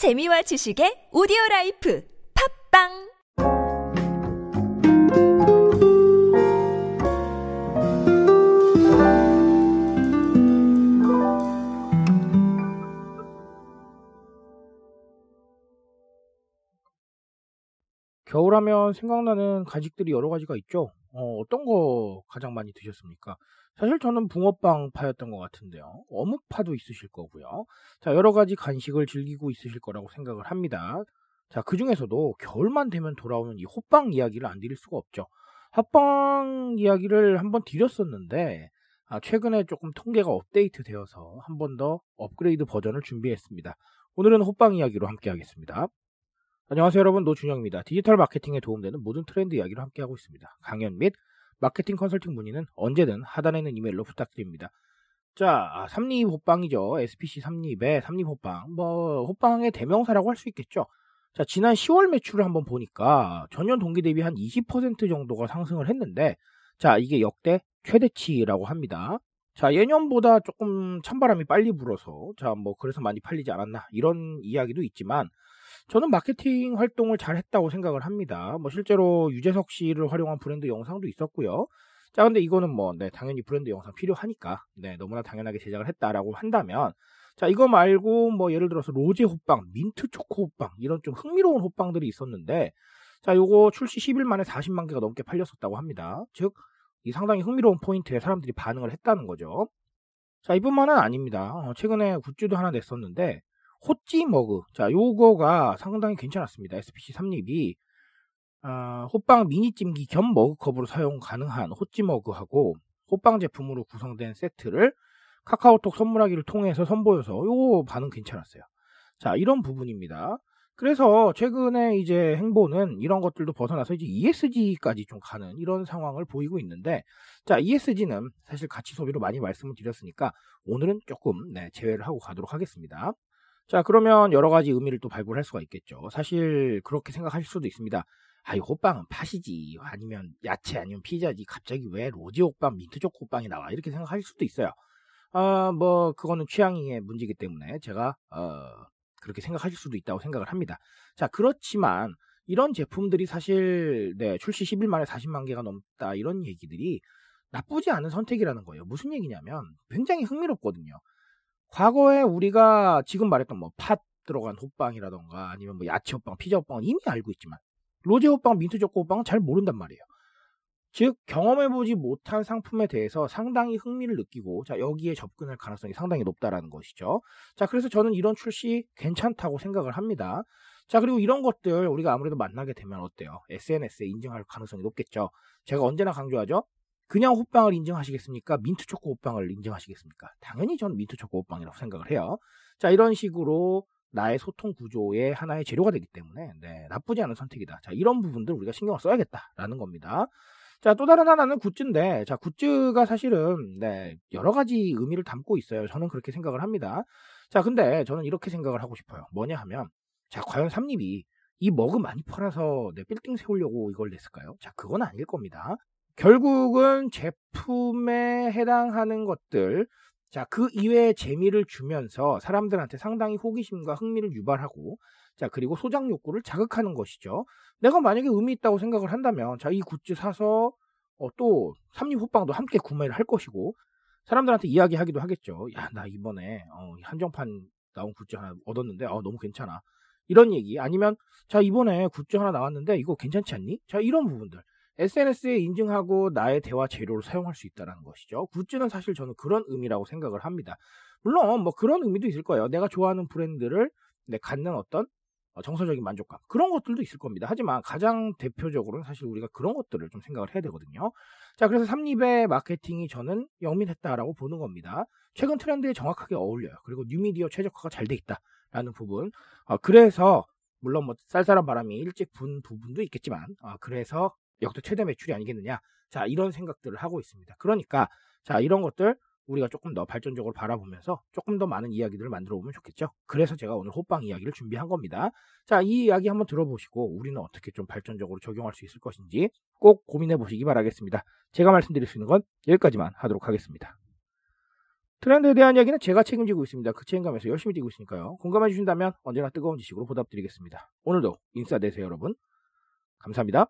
재미와 지식의 오디오 라이프 팟빵 겨울하면 생각나는 간식들이 여러 가지가 있죠. 어, 어떤 거 가장 많이 드셨습니까? 사실 저는 붕어빵 파였던 것 같은데요. 어묵파도 있으실 거고요. 자, 여러 가지 간식을 즐기고 있으실 거라고 생각을 합니다. 자, 그 중에서도 겨울만 되면 돌아오는 이 호빵 이야기를 안 드릴 수가 없죠. 호빵 이야기를 한번 드렸었는데, 아, 최근에 조금 통계가 업데이트 되어서 한 번 더 업그레이드 버전을 준비했습니다. 오늘은 호빵 이야기로 함께 하겠습니다. 안녕하세요 여러분 노준영입니다. 디지털 마케팅에 도움되는 모든 트렌드 이야기를 함께하고 있습니다. 강연 및 마케팅 컨설팅 문의는 언제든 하단에 있는 이메일로 부탁드립니다. 자, 삼립 호빵이죠. SPC 삼립의 삼립 호빵. 뭐 호빵의 대명사라고 할 수 있겠죠. 자, 지난 10월 매출을 한번 보니까 전년 동기 대비 한 20% 정도가 상승을 했는데 자, 이게 역대 최대치라고 합니다. 자, 예년보다 조금 찬바람이 빨리 불어서 자, 뭐 그래서 많이 팔리지 않았나 이런 이야기도 있지만 저는 마케팅 활동을 잘 했다고 생각을 합니다. 뭐 실제로 유재석 씨를 활용한 브랜드 영상도 있었고요. 자, 근데 이거는 뭐, 네, 당연히 브랜드 영상 필요하니까, 네, 너무나 당연하게 제작을 했다라고 한다면, 자, 이거 말고 뭐 예를 들어서 로제 호빵, 민트 초코 호빵, 이런 좀 흥미로운 호빵들이 있었는데, 자, 요거 출시 10일 만에 40만 개가 넘게 팔렸었다고 합니다. 즉, 이 상당히 흥미로운 포인트에 사람들이 반응을 했다는 거죠. 자, 이뿐만은 아닙니다. 어, 최근에 굿즈도 하나 냈었는데, 호찜 머그. 자, 요거가 상당히 괜찮았습니다. SPC 삼립이 아, 호빵 미니 찜기 겸 머그컵으로 사용 가능한 호찌 머그하고 호빵 제품으로 구성된 세트를 카카오톡 선물하기를 통해서 선보여서 요거 반응 괜찮았어요. 자, 이런 부분입니다. 그래서 최근에 이제 행보는 이런 것들도 벗어나서 이제 ESG까지 좀 가는 이런 상황을 보이고 있는데, 자, ESG는 사실 가치 소비로 많이 말씀을 드렸으니까 오늘은 조금 네, 제외를 하고 가도록 하겠습니다. 자, 그러면 여러 가지 의미를 또 발굴할 수가 있겠죠. 사실 그렇게 생각하실 수도 있습니다. 아, 이 호빵은 팥이지. 아니면 야채 아니면 피자지. 갑자기 왜 로제 호빵, 민트초코 호빵이 나와? 이렇게 생각하실 수도 있어요. 아, 뭐, 그거는 취향의 문제이기 때문에 제가, 어, 그렇게 생각하실 수도 있다고 생각을 합니다. 자, 그렇지만 이런 제품들이 사실, 네, 출시 10일 만에 40만 개가 넘다. 이런 얘기들이 나쁘지 않은 선택이라는 거예요. 무슨 얘기냐면 굉장히 흥미롭거든요. 과거에 우리가 지금 말했던 뭐 팥 들어간 호빵이라던가 아니면 뭐 야채 호빵, 피자 호빵은 이미 알고 있지만 로제 호빵, 민트 초코 호빵은 잘 모른단 말이에요. 즉 경험해보지 못한 상품에 대해서 상당히 흥미를 느끼고 자 여기에 접근할 가능성이 상당히 높다라는 것이죠. 자 그래서 저는 이런 출시 괜찮다고 생각을 합니다. 자 그리고 이런 것들 우리가 아무래도 만나게 되면 어때요? SNS에 인증할 가능성이 높겠죠. 제가 언제나 강조하죠. 그냥 호빵을 인증하시겠습니까? 민트 초코 호빵을 인증하시겠습니까? 당연히 저는 민트 초코 호빵이라고 생각을 해요. 자 이런 식으로 나의 소통 구조의 하나의 재료가 되기 때문에 네, 나쁘지 않은 선택이다. 자 이런 부분들 우리가 신경을 써야겠다라는 겁니다. 자, 또 다른 하나는 굿즈인데, 자, 굿즈가 사실은, 네, 여러 가지 의미를 담고 있어요. 저는 그렇게 생각을 합니다. 자, 근데 저는 이렇게 생각을 하고 싶어요. 뭐냐 하면, 자, 과연 삼립이 이 머그 많이 팔아서 네, 빌딩 세우려고 이걸 냈을까요? 자, 그건 아닐 겁니다. 결국은 제품에 해당하는 것들, 자, 그 이외의 재미를 주면서 사람들한테 상당히 호기심과 흥미를 유발하고, 자, 그리고 소장 욕구를 자극하는 것이죠. 내가 만약에 의미 있다고 생각을 한다면, 자, 이 굿즈 사서, 어, 또, 삼립 호빵도 함께 구매를 할 것이고, 사람들한테 이야기하기도 하겠죠. 야, 나 이번에, 어, 한정판 나온 굿즈 하나 얻었는데, 어, 너무 괜찮아. 이런 얘기. 아니면, 자, 이번에 굿즈 하나 나왔는데, 이거 괜찮지 않니? 자, 이런 부분들. SNS에 인증하고 나의 대화 재료로 사용할 수 있다는 것이죠. 굿즈는 사실 저는 그런 의미라고 생각을 합니다. 물론 뭐 그런 의미도 있을 거예요. 내가 좋아하는 브랜드를 내 갖는 어떤 정서적인 만족감 그런 것들도 있을 겁니다. 하지만 가장 대표적으로는 사실 우리가 그런 것들을 좀 생각을 해야 되거든요. 자 그래서 삼립의 마케팅이 저는 영민했다라고 보는 겁니다. 최근 트렌드에 정확하게 어울려요. 그리고 뉴미디어 최적화가 잘 돼 있다라는 부분. 어, 그래서 물론 뭐 쌀쌀한 바람이 일찍 분 부분도 있겠지만 어, 그래서 역대 최대 매출이 아니겠느냐. 자, 이런 생각들을 하고 있습니다. 그러니까, 자, 이런 것들 우리가 조금 더 발전적으로 바라보면서 조금 더 많은 이야기들을 만들어 보면 좋겠죠. 그래서 제가 오늘 호빵 이야기를 준비한 겁니다. 자, 이 이야기 한번 들어보시고 우리는 어떻게 좀 발전적으로 적용할 수 있을 것인지 꼭 고민해 보시기 바라겠습니다. 제가 말씀드릴 수 있는 건 여기까지만 하도록 하겠습니다. 트렌드에 대한 이야기는 제가 책임지고 있습니다. 그 책임감에서 열심히 뛰고 있으니까요. 공감해 주신다면 언제나 뜨거운 지식으로 보답드리겠습니다. 오늘도 인싸 되세요, 여러분. 감사합니다.